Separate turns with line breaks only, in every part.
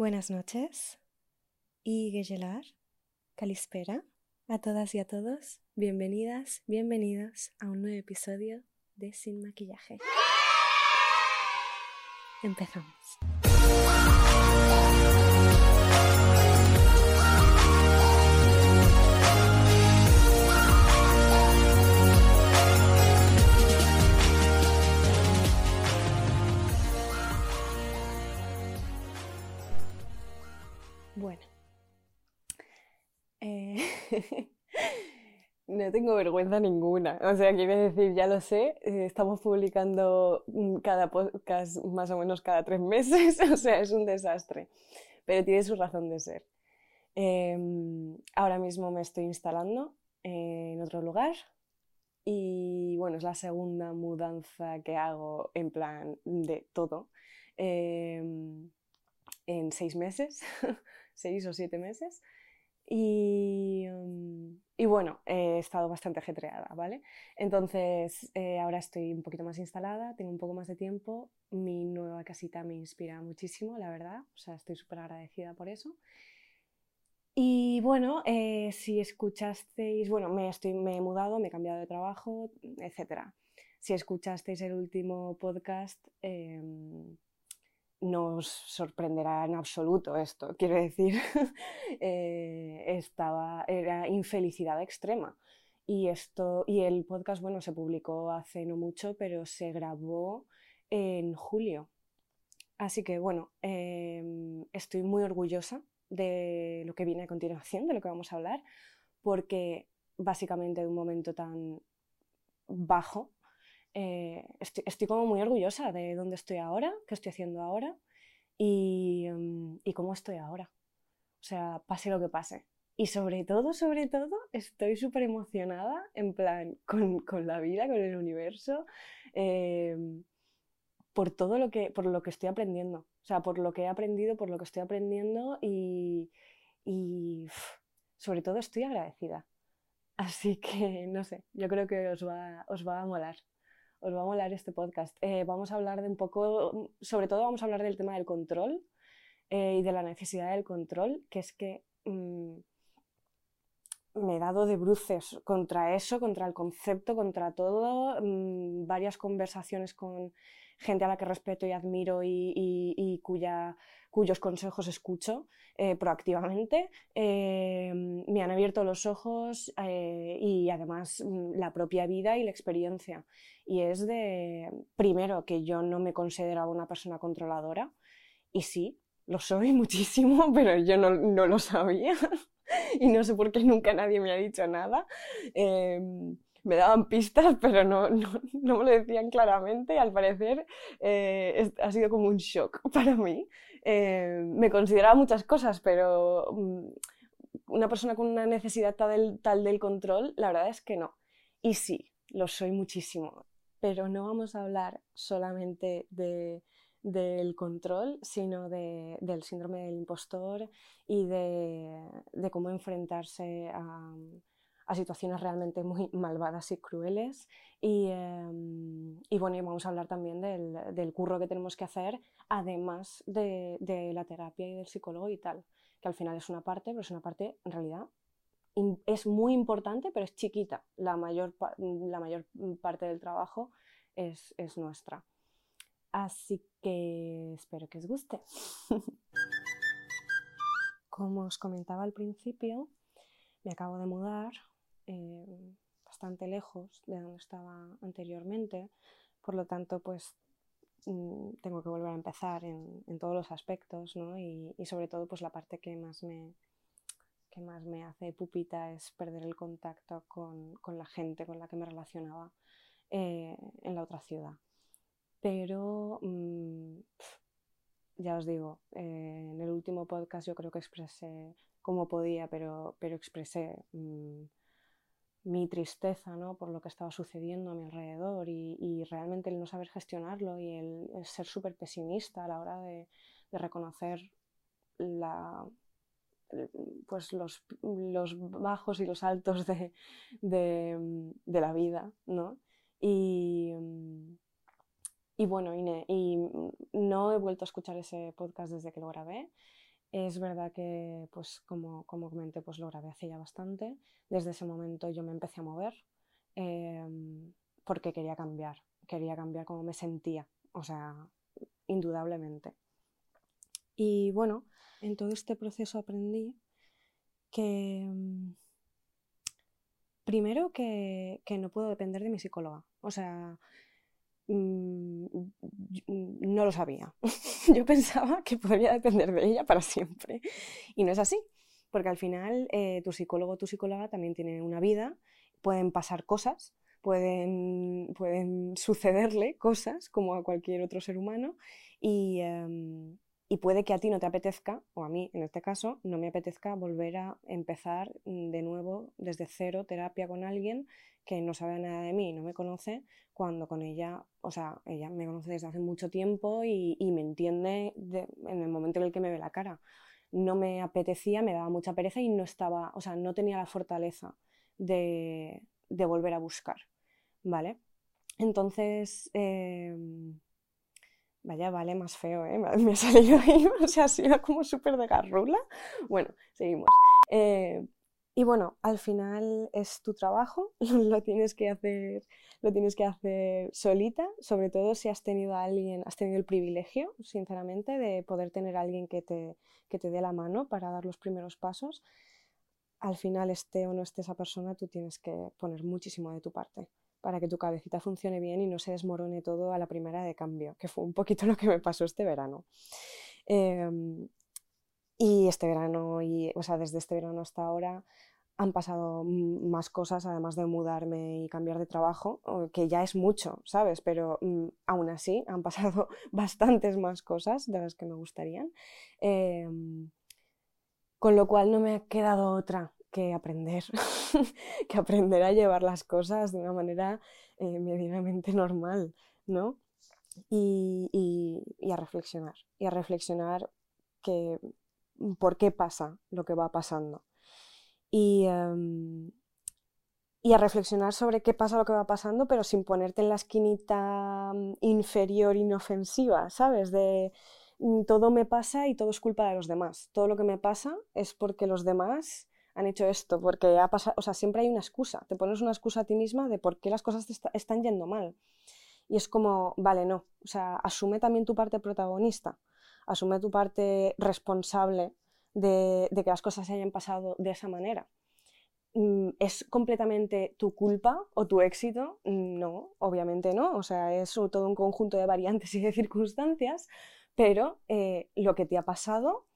Buenas noches y Geyelar, Calispera, a todas y a todos, bienvenidas, bienvenidos a un nuevo episodio de Sin Maquillaje. Empezamos. no tengo vergüenza ninguna. O sea, quiero decir, ya lo sé, eh, estamos publicando mm, cada podcast más o menos cada tres meses, o sea, es un desastre. Pero tiene su razón de ser. Em, ahora mismo me estoy instalando en otro lugar y bueno, es la segunda mudanza que hago en plan de todo em, en seis meses. seis o siete meses. Y, mm, y, bueno, he estado bastante ajetreada, ¿vale? Entonces, eh, ahora estoy un poquito más instalada, tengo un poco más de tiempo. Mi nueva casita me inspira muchísimo, la verdad. O sea, estoy súper agradecida por eso. Y bueno, eh, si escuchasteis, bueno, me, estoy, me he mudado, me he cambiado de trabajo, etc. Si escuchasteis el último podcast, em, no os sorprenderá en absoluto esto. Quiero decir, eh, estaba, era infelicidad extrema. Y, esto, y el podcast, bueno, se publicó hace no mucho, pero se grabó en julio. Así que, bueno, em, estoy muy orgullosa de lo que viene a continuación, de lo que vamos a hablar, porque básicamente de un momento tan bajo eh, estoy, como muy orgullosa de dónde estoy ahora, qué estoy haciendo ahora y, mm, y cómo estoy ahora. O sea, pase lo que pase. Y sobre todo, sobre todo, estoy súper emocionada en plan con, con, la vida, con el universo, eh, por todo lo que, por lo que estoy aprendiendo. O sea, por lo que he aprendido, por lo que estoy aprendiendo y, y sobre todo estoy agradecida. Así que, no sé, yo creo que os va, os va a molar os va a molar este podcast. Eh, vamos a hablar de un poco, sobre todo vamos a hablar del tema del control eh, y de la necesidad del control, que es que mm, me he dado de bruces contra eso, contra el concepto, contra todo, mm, varias conversaciones con gente a la que respeto y admiro y, cuya, cuyos consejos escucho eh, proactivamente, eh, me han abierto los ojos eh, y además mm, la propia vida y la experiencia. Y es de, primero, que yo no me consideraba una persona controladora, y sí, lo soy muchísimo, pero yo no, lo sabía y no sé por qué nunca nadie me ha dicho nada me daban pistas, pero no, me lo decían claramente. Al parecer eh, ha sido como un shock para mí. Eh, me consideraba muchas cosas, pero mm, una persona con una necesidad tal del control, la verdad es que no. Y sí, lo soy muchísimo. Pero no vamos a hablar solamente de, del control, sino de, del síndrome del impostor y de, de cómo enfrentarse a situaciones realmente muy malvadas y crueles. Y, em, y bueno, vamos a hablar también del, del, curro que tenemos que hacer, además de, de, la terapia y del psicólogo y tal, que al final es una parte, pero es una parte en realidad es muy importante, pero es chiquita. La mayor, la mayor parte del trabajo es, es nuestra. Así que espero que os guste. Como os comentaba al principio, me acabo de mudar eh, bastante lejos de donde estaba anteriormente, por lo tanto, pues mm, tengo que volver a empezar en, todos los aspectos, ¿no? y, sobre todo, pues la parte que más me, que más me hace pupita es perder el contacto con, con la gente con la que me relacionaba eh, en la otra ciudad. Pero mm, ya os digo, eh, en el último podcast yo creo que expresé como podía, pero, pero expresé mm, mi tristeza ¿no? por lo que estaba sucediendo a mi alrededor y, realmente el no saber gestionarlo y el, ser súper pesimista a la hora de, reconocer la, pues los, los, bajos y los altos de, de, la vida. ¿no? Y, y bueno, y, y, no he vuelto a escuchar ese podcast desde que lo grabé. Es verdad que, pues como, como comenté, pues lo grabé hace ya bastante. Desde ese momento yo me empecé a mover em, porque quería cambiar, quería cambiar cómo me sentía, o sea, indudablemente. Y bueno, en todo este proceso aprendí que mm, primero que, que, no puedo depender de mi psicóloga. O sea, no lo sabía. Yo pensaba que podría depender de ella para siempre. Y no es así, porque al final eh, tu psicólogo o tu psicóloga también tiene una vida, pueden pasar cosas, pueden, pueden sucederle cosas como a cualquier otro ser humano y, em, y puede que a ti no te apetezca, o a mí en este caso, no me apetezca volver a empezar mm, de nuevo desde cero terapia con alguien que no sabe nada de mí, no me conoce, cuando con ella, o sea, ella me conoce desde hace mucho tiempo y, me entiende en el momento en el que me ve la cara. No me apetecía, me daba mucha pereza y no estaba, o sea, no tenía la fortaleza de, de volver a buscar, ¿vale? Entonces, em, Vaya, vale, más feo, ¿eh? Me ha salido ahí, o sea, ha sido como súper de garrula. Bueno, seguimos. Eh, y bueno, al final es tu trabajo, lo tienes que hacer, lo tienes que hacer solita, sobre todo si has tenido a alguien, has tenido el privilegio, sinceramente, de poder tener a alguien que te, que te dé la mano para dar los primeros pasos. Al final, esté o no esté esa persona, tú tienes que poner muchísimo de tu parte para que tu cabecita funcione bien y no se desmorone todo a la primera de cambio, que fue un poquito lo que me pasó este verano. Em, y este verano, y, o sea, desde este verano hasta ahora, han pasado más cosas, además de mudarme y cambiar de trabajo, que ya es mucho, ¿sabes? Pero mm, aún así han pasado bastantes más cosas de las que me gustarían. Em, con lo cual no me ha quedado otra que aprender, que aprender a llevar las cosas de una manera eh, medianamente normal, ¿no? Y, a reflexionar, y a reflexionar que, mm, por qué pasa lo que va pasando. Y, em, y a reflexionar sobre qué pasa lo que va pasando, pero sin ponerte en la esquinita mm, inferior inofensiva, ¿sabes? De mm, todo me pasa y todo es culpa de los demás. Todo lo que me pasa es porque los demás han hecho esto, porque ha pasado, o sea, siempre hay una excusa, te pones una excusa a ti misma de por qué las cosas te están yendo mal. Y es como, vale, no, o sea, asume también tu parte protagonista, asume tu parte responsable de, que las cosas se hayan pasado de esa manera. Mm, ¿Es completamente tu culpa o tu éxito? No, obviamente no. O sea, es todo un conjunto de variantes y de circunstancias, pero eh, lo que te ha pasado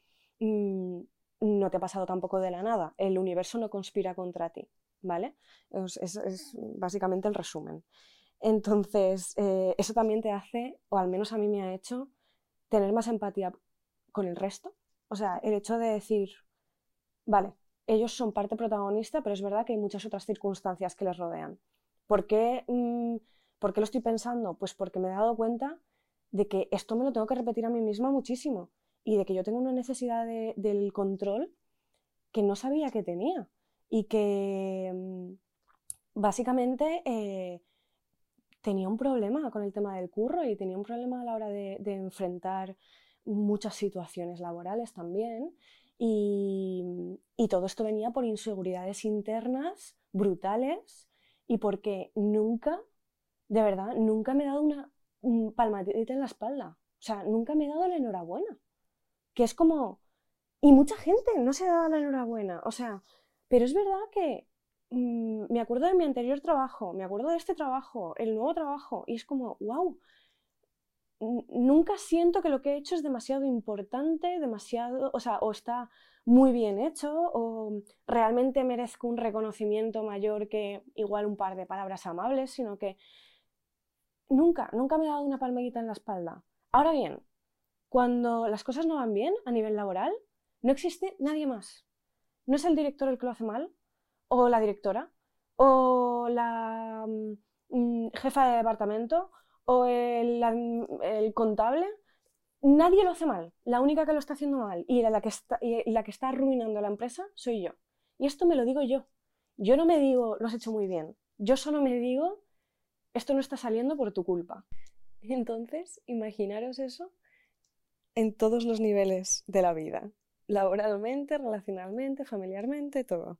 mm, no te ha pasado tampoco de la nada. El universo no conspira contra ti, ¿vale? Es, básicamente el resumen. Entonces, eh, eso también te hace, o al menos a mí me ha hecho, tener más empatía con el resto. O sea, el hecho de decir, vale, ellos son parte protagonista, pero es verdad que hay muchas otras circunstancias que les rodean. ¿Por qué, mm, ¿Por qué lo estoy pensando? Pues porque me he dado cuenta de que esto me lo tengo que repetir a mí misma muchísimo y de que yo tengo una necesidad del control que no sabía que tenía y que mm, básicamente eh, tenía un problema con el tema del curro y tenía un problema a la hora de, enfrentar muchas situaciones laborales también y, y, todo esto venía por inseguridades internas brutales y porque nunca, de verdad, nunca me he dado una palmadita en la espalda. O sea, nunca me he dado la enhorabuena que es como... Y mucha gente no se dado la enhorabuena, o sea, pero es verdad que mm, me acuerdo de mi anterior trabajo, me acuerdo de este trabajo, el nuevo trabajo, y es como, wow, nunca siento que lo que he hecho es demasiado importante, demasiado, o sea, o está muy bien hecho, o realmente merezco un reconocimiento mayor que igual un par de palabras amables, sino que nunca, nunca me he dado una palmerita en la espalda. Ahora bien, cuando las cosas no van bien a nivel laboral, no existe nadie más. No es el director el que lo hace mal, o la directora, o la mm, mm, jefa de departamento, o el, contable. Nadie lo hace mal. La única que lo está haciendo mal y la, que está, y la que está arruinando la empresa soy yo. Y esto me lo digo yo. Yo no me digo, lo has hecho muy bien. Yo solo me digo, esto no está saliendo por tu culpa. Entonces, imaginaros eso en todos los niveles de la vida. laboralmente, relacionalmente, familiarmente, todo.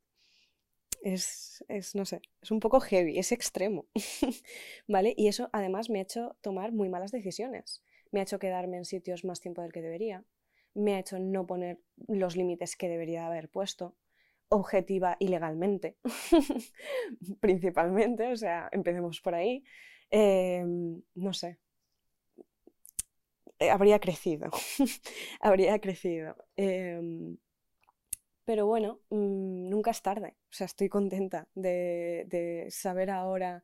Es, es, no sé, es un poco heavy, es extremo, ¿vale? Y eso además me ha hecho tomar muy malas decisiones. Me ha hecho quedarme en sitios más tiempo del que debería. Me ha hecho no poner los límites que debería haber puesto objetiva y legalmente, principalmente, o sea, empecemos por ahí. Em, no sé, habría crecido, habría crecido. Em, pero bueno, mm, nunca es tarde, o sea, estoy contenta de, de saber ahora,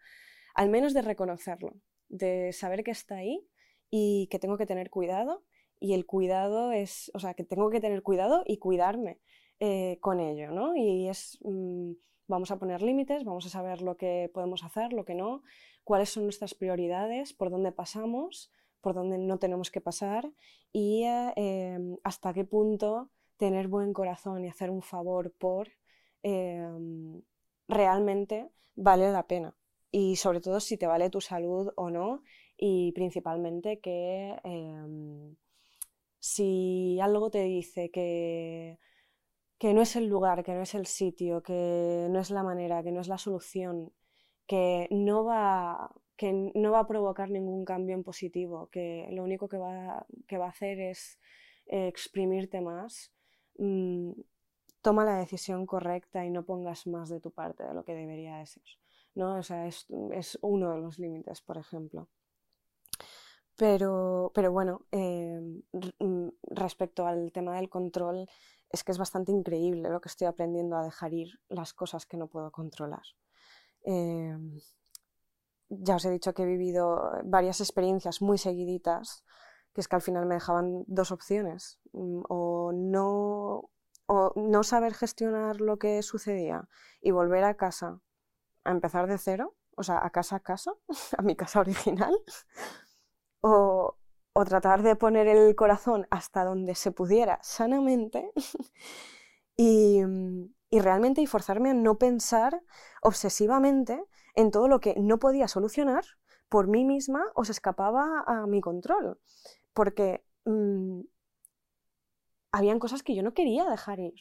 al menos de reconocerlo, de saber que está ahí y que tengo que tener cuidado y el cuidado es, o sea, que tengo que tener cuidado y cuidarme eh, con ello, ¿no? Y es, mm, vamos a poner límites, vamos a saber lo que podemos hacer, lo que no, cuáles son nuestras prioridades, por dónde pasamos, por dónde no tenemos que pasar y eh, em, hasta qué punto tener buen corazón y hacer un favor por em, realmente vale la pena. Y sobre todo si te vale tu salud o no y principalmente que em, si algo te dice que que no es el lugar, que no es el sitio, que no es la manera, que no es la solución, que no va, que no va a provocar ningún cambio en positivo, que lo único que va, que va a hacer es eh, exprimirte más, mm, toma la decisión correcta y no pongas más de tu parte de lo que debería de ser. ¿no? O sea, es, uno de los límites, por ejemplo. Pero, pero bueno, eh, mm, respecto al tema del control, es que es bastante increíble lo que estoy aprendiendo a dejar ir las cosas que no puedo controlar. Em, ya os he dicho que he vivido varias experiencias muy seguiditas, que es que al final me dejaban dos opciones, mm, o no, o no saber gestionar lo que sucedía y volver a casa a empezar de cero, o sea, a casa a casa, a mi casa original, o, o tratar de poner el corazón hasta donde se pudiera sanamente y, realmente y forzarme a no pensar obsesivamente en todo lo que no podía solucionar por mí misma o se escapaba a mi control. Porque mm, habían cosas que yo no quería dejar ir,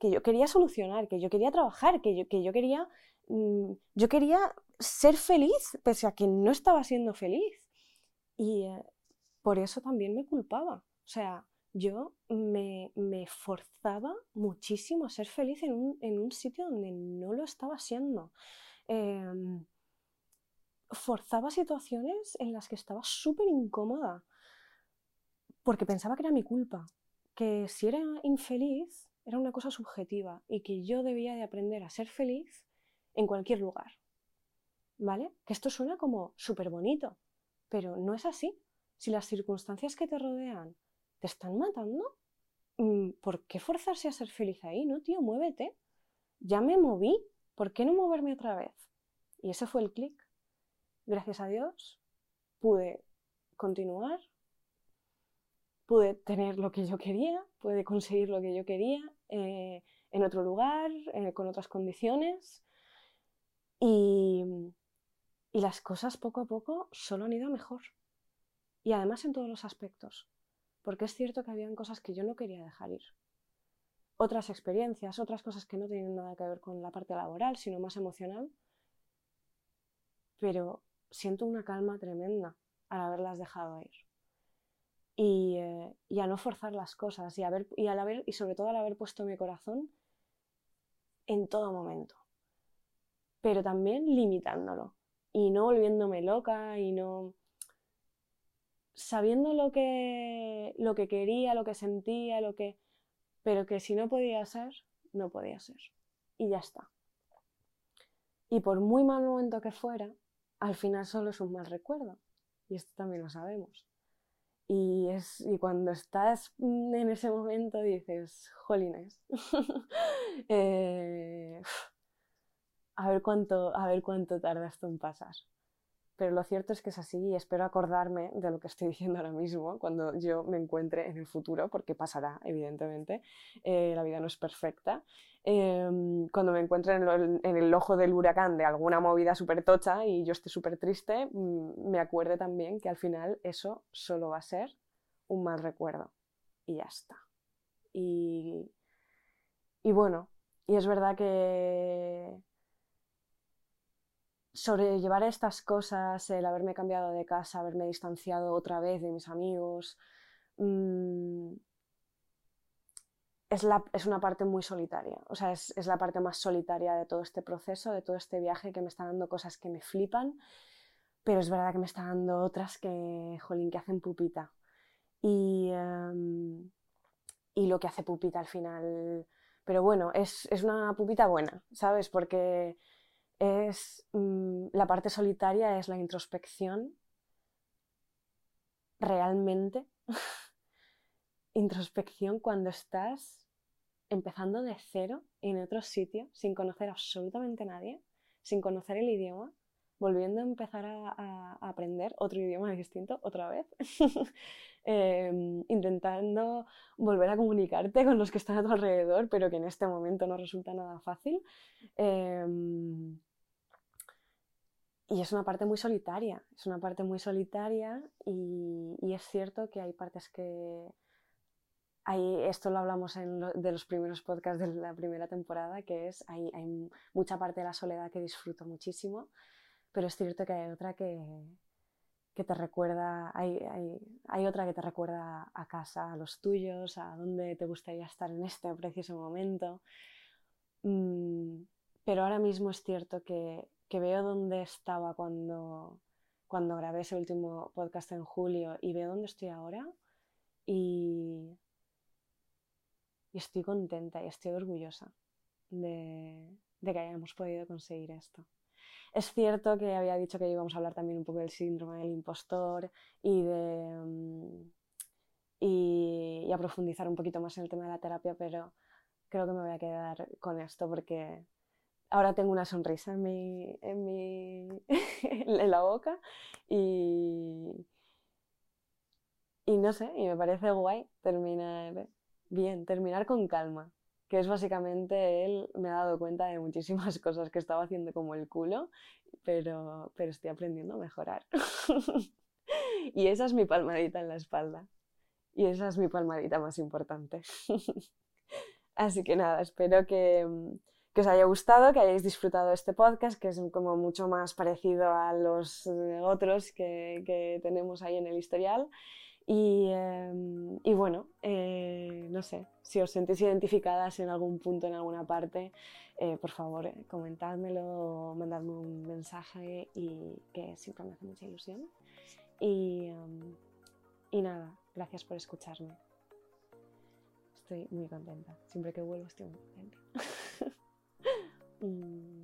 que yo quería solucionar, que yo quería trabajar, que yo, que yo quería... Mm, yo quería ser feliz, pese a que no estaba siendo feliz. Y, eh, por eso también me culpaba. O sea, yo me, forzaba muchísimo a ser feliz en un, sitio donde no lo estaba siendo. Em, forzaba situaciones en las que estaba súper incómoda porque pensaba que era mi culpa, que si era infeliz era una cosa subjetiva y que yo debía de aprender a ser feliz en cualquier lugar. ¿Vale? Que esto suena como súper bonito, pero no es así. Si las circunstancias que te rodean te están matando, mm, ¿por qué forzarse a ser feliz ahí? No, tío, muévete. Ya me moví, ¿por qué no moverme otra vez? Y ese fue el clic. Gracias a Dios pude continuar, pude tener lo que yo quería, pude conseguir lo que yo quería eh, en otro lugar, eh, con otras condiciones. Y, y las cosas poco a poco solo han ido mejor. Y además en todos los aspectos, porque es cierto que habían cosas que yo no quería dejar ir. Otras experiencias, otras cosas que no tienen nada que ver con la parte laboral, sino más emocional. Pero siento una calma tremenda al haberlas dejado ir. Y, eh, a no forzar las cosas y, haber, y, al haber, y sobre todo al haber puesto mi corazón en todo momento. Pero también limitándolo y no volviéndome loca y no sabiendo lo que, lo que quería, lo que sentía, lo que... pero que si no podía ser, no podía ser. Y ya está. Y por muy mal momento que fuera, al final solo es un mal recuerdo. Y esto también lo sabemos. Y, es, y cuando estás en ese momento dices, jolines, eh, a, ver cuánto, a ver cuánto en pasar pero lo cierto es que es así y espero acordarme de lo que estoy diciendo ahora mismo cuando yo me encuentre en el futuro, porque pasará, evidentemente, eh, la vida no es perfecta. Em, cuando me encuentre en, el ojo del huracán de alguna movida súper tocha y yo esté súper triste, mm, me acuerde también que al final eso solo va a ser un mal recuerdo y ya está. y, y bueno, y es verdad que sobrellevar estas cosas, el haberme cambiado de casa, haberme distanciado otra vez de mis amigos, mm, es, la, es, una parte muy solitaria. O sea, es, es, la parte más solitaria de todo este proceso, de todo este viaje que me está dando cosas que me flipan, pero es verdad que me está dando otras que, jolín, que hacen pupita. Y, um, y lo que hace pupita al final. Pero bueno, es, es una pupita buena, ¿sabes? Porque es mmm, la parte solitaria, es la introspección. Realmente. introspección cuando estás empezando de cero en otro sitio, sin conocer absolutamente nadie, sin conocer el idioma, volviendo a empezar a, a aprender otro idioma distinto otra vez, eh, intentando volver a comunicarte con los que están a tu alrededor, pero que en este momento no resulta nada fácil. Eh, y es una parte muy solitaria, es una parte muy solitaria y, y es cierto que hay partes que, hay, esto lo hablamos en lo, de los primeros podcasts de la primera temporada, que es, hay, hay, mucha parte de la soledad que disfruto muchísimo, pero es cierto que hay otra que, que te recuerda, hay, hay, hay, otra que te recuerda a casa, a los tuyos, a dónde te gustaría estar en este preciso momento. Mm, pero ahora mismo es cierto que que veo dónde estaba cuando, cuando grabé ese último podcast en julio y veo dónde estoy ahora y, y estoy contenta y estoy orgullosa de, de, que hayamos podido conseguir esto. Es cierto que había dicho que íbamos a hablar también un poco del síndrome del impostor y de... Y, y a profundizar un poquito más en el tema de la terapia, pero creo que me voy a quedar con esto porque ahora tengo una sonrisa en, mi, en, mi, en la boca y, y no sé, y me parece guay terminar bien, terminar con calma, que es básicamente él me ha dado cuenta de muchísimas cosas que estaba haciendo como el culo, pero, pero estoy aprendiendo a mejorar. y esa es mi palmadita en la espalda. Y esa es mi palmadita más importante. Así que nada, espero que, que os haya gustado, que hayáis disfrutado este podcast, que es como mucho más parecido a los eh, otros que, que tenemos ahí en el historial. Y, eh, y bueno, eh, no sé, si os sentís identificadas en algún punto, en alguna parte, eh, por favor, eh, comentádmelo mandadme un mensaje y que siempre me hace mucha ilusión. Y, um, y nada, gracias por escucharme. Estoy muy contenta. Siempre que vuelvo estoy muy contenta. 嗯。